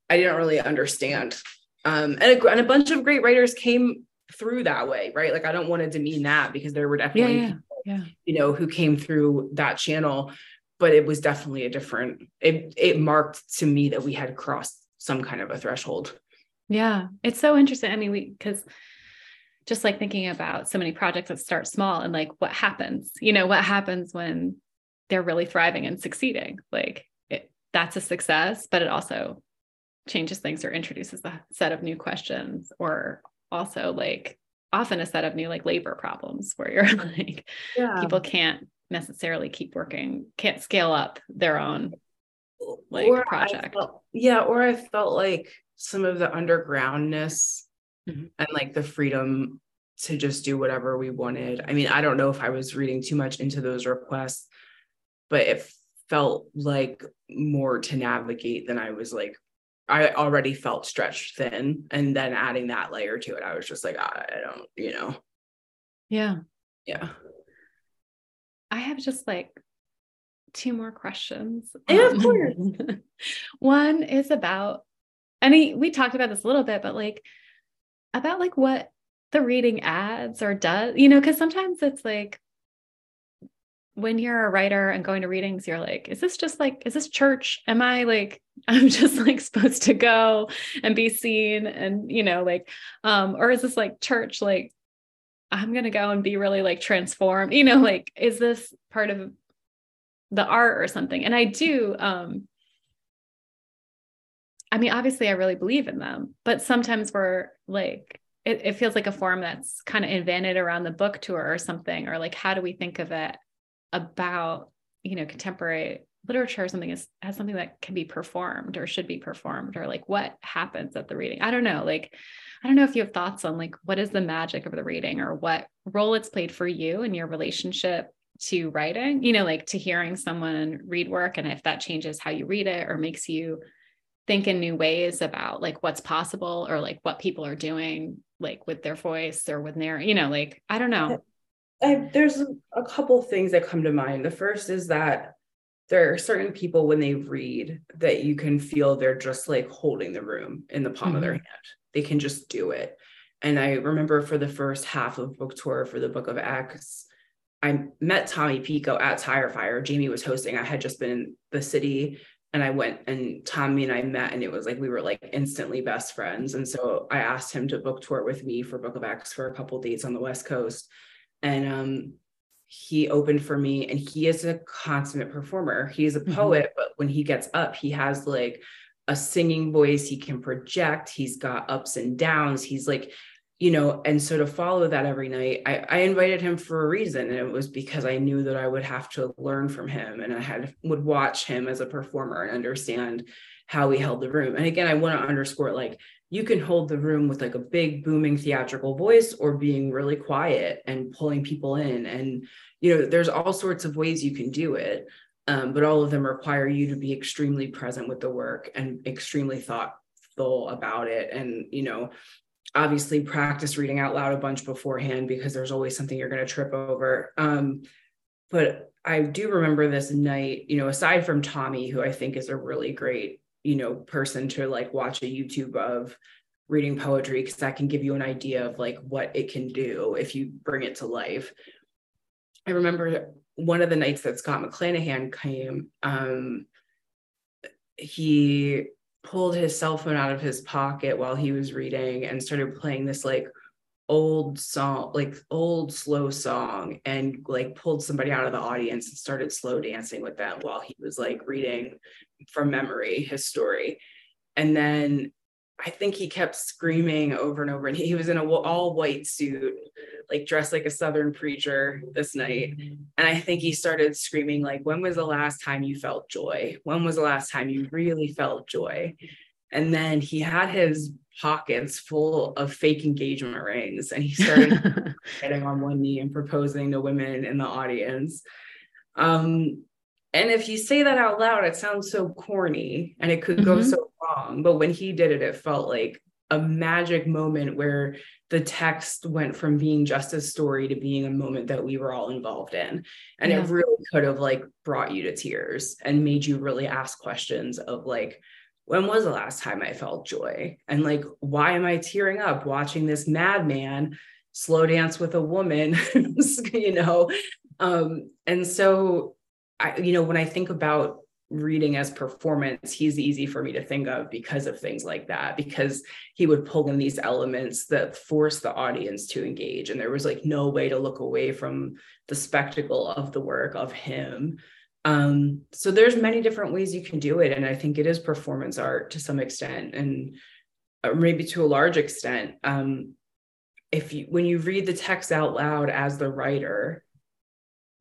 i didn't really understand um, and, a, and a bunch of great writers came through that way right like i don't want to demean that because there were definitely yeah, yeah, people, yeah. you know who came through that channel but it was definitely a different it it marked to me that we had crossed some kind of a threshold yeah it's so interesting i mean we because just like thinking about so many projects that start small and like what happens you know what happens when they're really thriving and succeeding. Like it, that's a success, but it also changes things or introduces a set of new questions or also like often a set of new like labor problems where you're [laughs] like yeah. people can't necessarily keep working can't scale up their own like or project felt, yeah or i felt like some of the undergroundness mm-hmm. and like the freedom to just do whatever we wanted i mean i don't know if i was reading too much into those requests but it felt like more to navigate than I was like I already felt stretched thin and then adding that layer to it I was just like I, I don't you know. Yeah. Yeah. I have just like two more questions. Yeah, of um, course. [laughs] one is about and we talked about this a little bit but like about like what the reading adds or does you know because sometimes it's like when you're a writer and going to readings, you're like, is this just like, is this church? Am I like, [laughs] I'm just like supposed to go and be seen and, you know, like, um, or is this like church? Like, I'm going to go and be really like transformed, you know, like, is this part of the art or something? And I do, um, I mean, obviously I really believe in them, but sometimes we're like, it, it feels like a form that's kind of invented around the book tour or something, or like, how do we think of it about you know contemporary literature or something is has something that can be performed or should be performed or like what happens at the reading. I don't know like i don't know if you have thoughts on like what is the magic of the reading or what role it's played for you in your relationship to writing you know like to hearing someone read work and if that changes how you read it or makes you think in new ways about like what's possible or like what people are doing like with their voice or with their you know like i don't know I, there's a couple things that come to mind. The first is that there are certain people when they read that you can feel they're just like holding the room in the palm mm-hmm. of their mm-hmm. hand. They can just do it. And I remember for the first half of book tour for the Book of X, I met Tommy Pico at Tire Fire. Jaime was hosting. I had just been in the city and I went and Tommy and I met and it was like we were like instantly best friends. And so I asked him to book tour with me for Book of X for a couple dates on the West Coast. And um he opened for me and he is a consummate performer. He is a mm-hmm. poet, mm-hmm. but when he gets up, he has like a singing voice, he can project, he's got ups and downs. He's like you know, and so to follow that every night, I, I invited him for a reason. And it was because I knew that I would have to learn from him and I had would watch him as a performer and understand how he held the room. And again, I want to underscore like you can hold the room with like a big booming theatrical voice or being really quiet and pulling people in. And, you know, there's all sorts of ways you can do it. Um, but all of them require you to be extremely present with the work and extremely thoughtful about it. And, you know, obviously practice reading out loud a bunch beforehand because there's always something you're going to trip over. Um, but I do remember this night, you know, aside from Tommy, who I think is a really great, you know, person to like watch a YouTube of reading poetry because that can give you an idea of like what it can do if you bring it to life. I remember one of the nights that Scott McClanahan came, um, he pulled his cell phone out of his pocket while he was reading and started playing this like old song like old slow song and like pulled somebody out of the audience and started slow dancing with them while he was like reading from memory his story and then I think he kept screaming over and over. And he he was in a all white suit, like dressed like a Southern preacher this night. And I think he started screaming, like, when was the last time you felt joy? When was the last time you really felt joy? And then he had his pockets full of fake engagement rings. And he started [laughs] getting on one knee and proposing to women in the audience. Um, and if you say that out loud, it sounds so corny and it could mm-hmm. go so wrong. But when he did it, it felt like a magic moment where the text went from being just a story to being a moment that we were all involved in. And yeah. it really could have like brought you to tears and made you really ask questions of like, when was the last time I felt joy? And like, why am I tearing up watching this madman slow dance with a woman? [laughs] you know? Um, and so I, you know, when I think about reading as performance, he's easy for me to think of because of things like that, because he would pull in these elements that force the audience to engage. And there was like no way to look away from the spectacle of the work of him. Um, so there's many different ways you can do it. And I think it is performance art to some extent and uh, maybe to a large extent. Um, if you when you read the text out loud as the writer,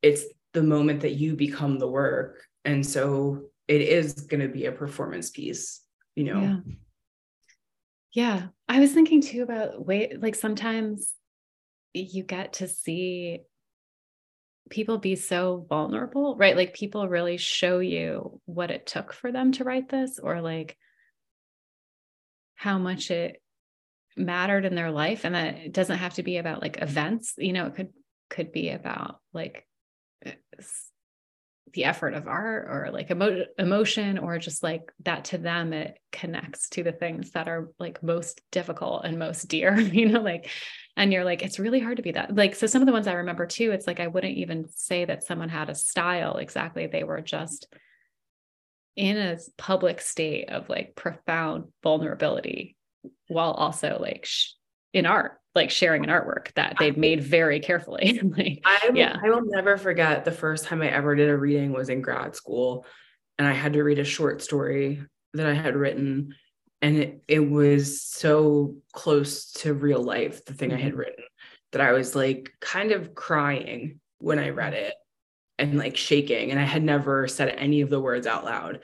it's the moment that you become the work and so it is going to be a performance piece you know yeah. yeah i was thinking too about wait like sometimes you get to see people be so vulnerable right? Like people really show you what it took for them to write this or like how much it mattered in their life and that it doesn't have to be about like events you know it could could be about like eh, the effort of art or like emo- emotion or just like that to them it connects to the things that are like most difficult and most dear [laughs] you know like and you're like it's really hard to be that like so some of the ones i remember too it's like i wouldn't even say that someone had a style exactly they were just in a public state of like profound vulnerability while also like sh- in art like sharing an artwork that they've made very carefully. [laughs] like, I will, yeah. I will never forget the first time I ever did a reading was in grad school, and I had to read a short story that I had written, and it it was so close to real life, the thing mm-hmm. I had mm-hmm. written, that I was like kind of crying when I read it, and like shaking, and I had never said any of the words out loud,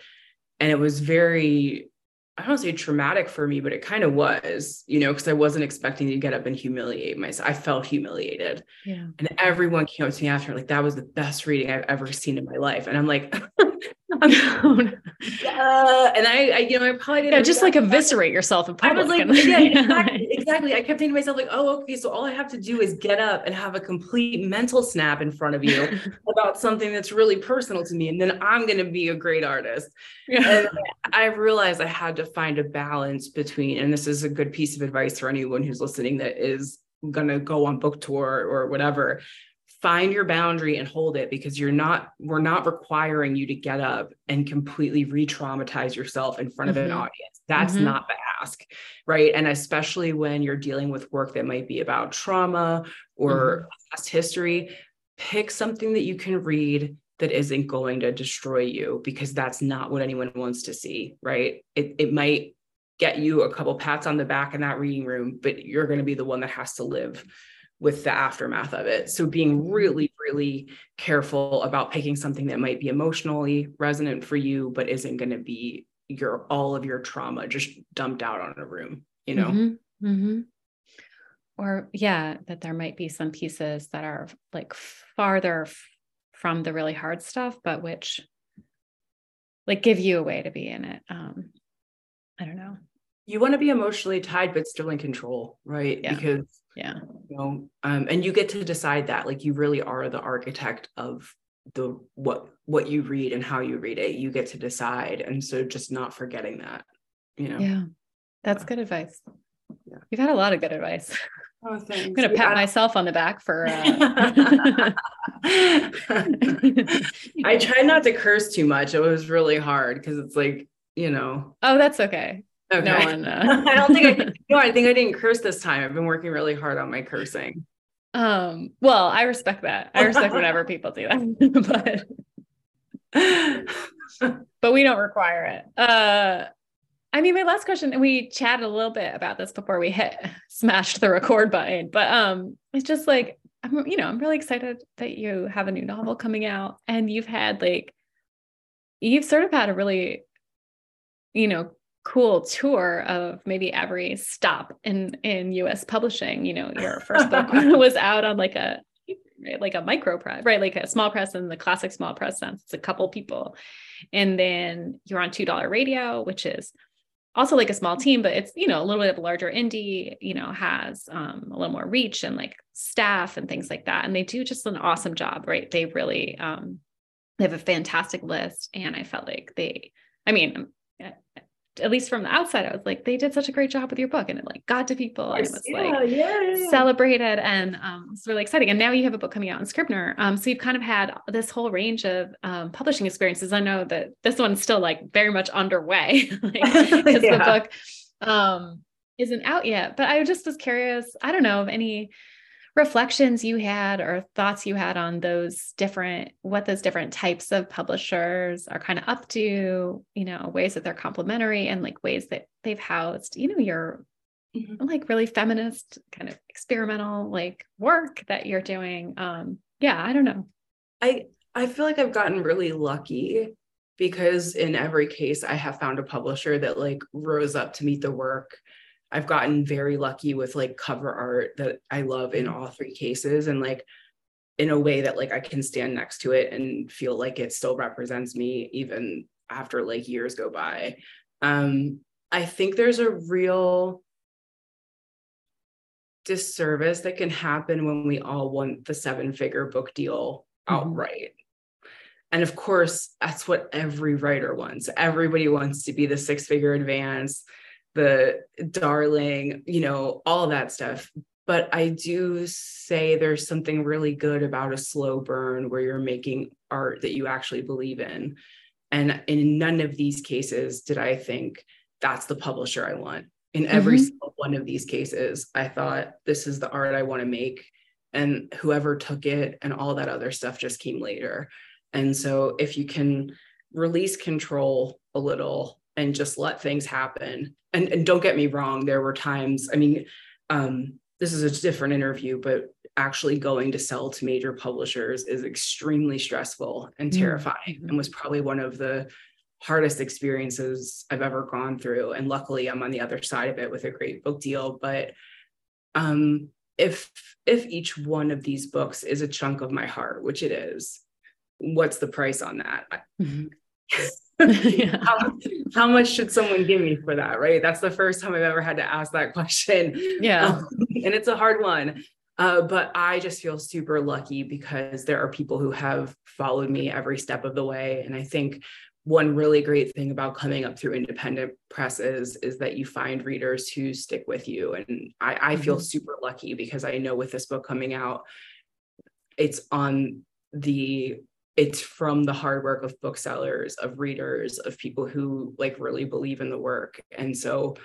and it was very I don't say traumatic for me, but it kind of was, you know, because I wasn't expecting to get up and humiliate myself. I felt humiliated. Yeah. And everyone came up to me after, like, that was the best reading I've ever seen in my life. And I'm like, [laughs] [laughs] uh, and I, I, you know, I probably didn't. Yeah, just like eviscerate yourself in public. I was like, [laughs] yeah, exactly, exactly. I kept thinking to myself, like, oh, okay, so all I have to do is get up and have a complete mental snap in front of you [laughs] about something that's really personal to me, and then I'm going to be a great artist. Yeah. And I realized I had to find a balance between, and this is a good piece of advice for anyone who's listening that is going to go on book tour or whatever find your boundary and hold it because you're not we're not requiring you to get up and completely re-traumatize yourself in front mm-hmm. of an mm-hmm. audience that's mm-hmm. not the ask right and especially when you're dealing with work that might be about trauma or mm-hmm. past history pick something that you can read that isn't going to destroy you because that's not what anyone wants to see right it, it might get you a couple pats on the back in that reading room but you're going to be the one that has to live with the aftermath of it. So being really, really careful about picking something that might be emotionally resonant for you, but isn't going to be your all of your trauma just dumped out on a room, you know? Mm-hmm. Mm-hmm. Or yeah, that there might be some pieces that are like farther f- from the really hard stuff, but which like give you a way to be in it. Um, I don't know. You want to be emotionally tied, but still in control, right? Yeah. Because yeah you know um, and you get to decide that like you really are the architect of the what what you read and how you read it you get to decide and so just not forgetting that you know yeah that's good advice yeah. you've had a lot of good advice Oh, [laughs] thanks. I'm gonna pat yeah. myself on the back for. Uh... [laughs] I try not to curse too much. It was really hard because it's like you know. Oh, that's okay. Okay. No one. Uh... [laughs] I don't think I. [laughs] No, I think I didn't curse this time. I've been working really hard on my cursing. Um. Well, I respect that. I respect whenever people do that, [laughs] but but we don't require it. Uh. I mean, my last question, and we chatted a little bit about this before we hit smashed the record button, but um, it's just like I'm, you know, I'm really excited that you have a new novel coming out, and you've had like, you've sort of had a really, you know, cool tour of maybe every stop in in US publishing. You know, your first book [laughs] [laughs] was out on like a like a micro press, right? Like a small press in the classic small press sense. It's a couple people. And then you're on Two Dollar Radio, which is also like a small team, but it's, you know, a little bit of a larger indie, you know, has um, a little more reach and like staff and things like that. And they do just an awesome job, right? They really, um, they have a fantastic list. And I felt like they, I mean, at least from the outside, I was like, they did such a great job with your book, and it like got to people, and it was yeah, like yeah. celebrated, and um, it's really exciting. And now you have a book coming out in Scribner, um, so you've kind of had this whole range of um, publishing experiences. I know that this one's still like very much underway [laughs] [laughs] because like, yeah. the book um isn't out yet. But I was just was curious. I don't know of any reflections you had or thoughts you had on those different what those different types of publishers are kind of up to you know ways that they're complementary and like ways that they've housed you know your mm-hmm. like really feminist kind of experimental like work that you're doing um yeah i don't know i i feel like i've gotten really lucky because in every case i have found a publisher that like rose up to meet the work I've gotten very lucky with like cover art that I love in all three cases and like in a way that like I can stand next to it and feel like it still represents me even after like years go by. Um I think there's a real disservice that can happen when we all want the seven figure book deal mm-hmm. outright. And of course, that's what every writer wants. Everybody wants to be the six figure advance the darling, you know, all that stuff. But I do say there's something really good about a slow burn where you're making art that you actually believe in. And in none of these cases did I think that's the publisher I want. In every mm-hmm. single one of these cases, I thought this is the art I want to make. And whoever took it and all that other stuff just came later. And so if you can release control a little and just let things happen. And, and don't get me wrong, there were times, I mean, um, this is a different interview, but actually going to sell to major publishers is extremely stressful and mm-hmm. terrifying mm-hmm. and was probably one of the hardest experiences I've ever gone through. And luckily I'm on the other side of it with a great book deal. But um, if if each one of these books is a chunk of my heart, which it is, what's the price on that? Mm-hmm. [laughs] [laughs] [laughs] yeah. how, how, much should someone give me for that? Right. That's the first time I've ever had to ask that question. Yeah. Um, and it's a hard one. Uh, but I just feel super lucky because there are people who have followed me every step of the way. And I think one really great thing about coming up through independent presses is that you find readers who stick with you. And I, I feel mm-hmm. super lucky because I know with this book coming out, it's on the it's from the hard work of booksellers of readers of people who like really believe in the work. And so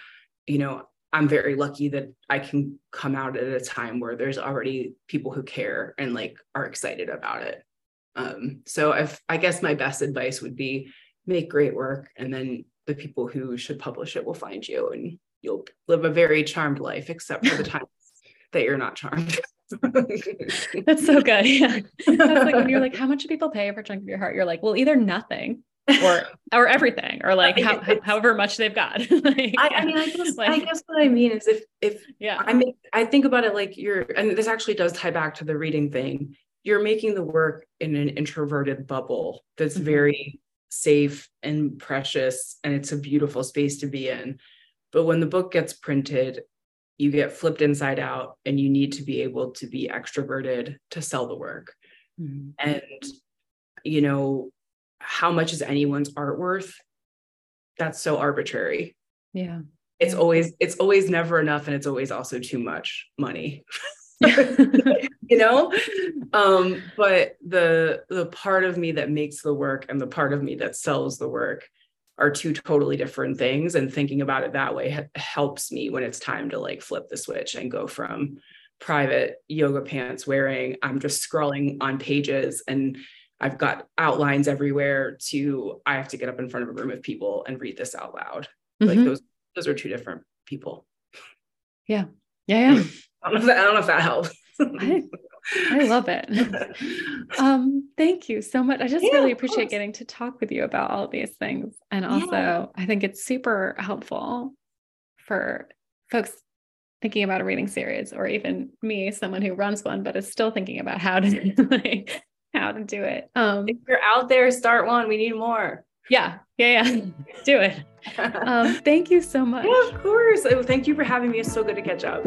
you know i'm very lucky that i can come out at a time where there's already people who care and like are excited about it. Um so I've, i guess my best advice would be make great work and then the people who should publish it will find you and you'll live a very charmed life except for the [laughs] times that you're not charmed [laughs] That's so good. Yeah. That's like when you're like, [laughs] how much do people pay for a chunk of your heart? You're like, well, either nothing or or everything, or like how, however much they've got. [laughs] like, I, I, mean, I guess like, I guess what I mean is if if yeah, I mean, I think about it like you're, and this actually does tie back to the reading thing. You're making the work in an introverted bubble that's mm-hmm. very safe and precious, and it's a beautiful space to be in. But when the book gets printed you get flipped inside out and you need to be able to be extroverted to sell the work. Mm-hmm. and you know how much is anyone's art worth? That's so arbitrary. Yeah. It's always it's always never enough and it's always also too much money. [laughs] You know? Um but the the part of me that makes the work and the part of me that sells the work are two totally different things and thinking about it that way ha- helps me when it's time to like flip the switch and go from private yoga pants wearing i'm just scrolling on pages and i've got outlines everywhere to i have to get up in front of a room of people and read this out loud. Mm-hmm. like those those are two different people. Yeah. Yeah yeah. [laughs] I don't know if that, don't know if that helps. I, I love it. [laughs] um, thank you so much. I just yeah, really appreciate getting to talk with you about all these things. And also, yeah. I think it's super helpful for folks thinking about a reading series, or even me, someone who runs one, but is still thinking about how to [laughs] like how to do it. Um, if you're out there, start one. We need more. Yeah, yeah, yeah. do it. [laughs] Um, thank you so much. Yeah, of course. Oh, thank you for having me. It's so good to catch up.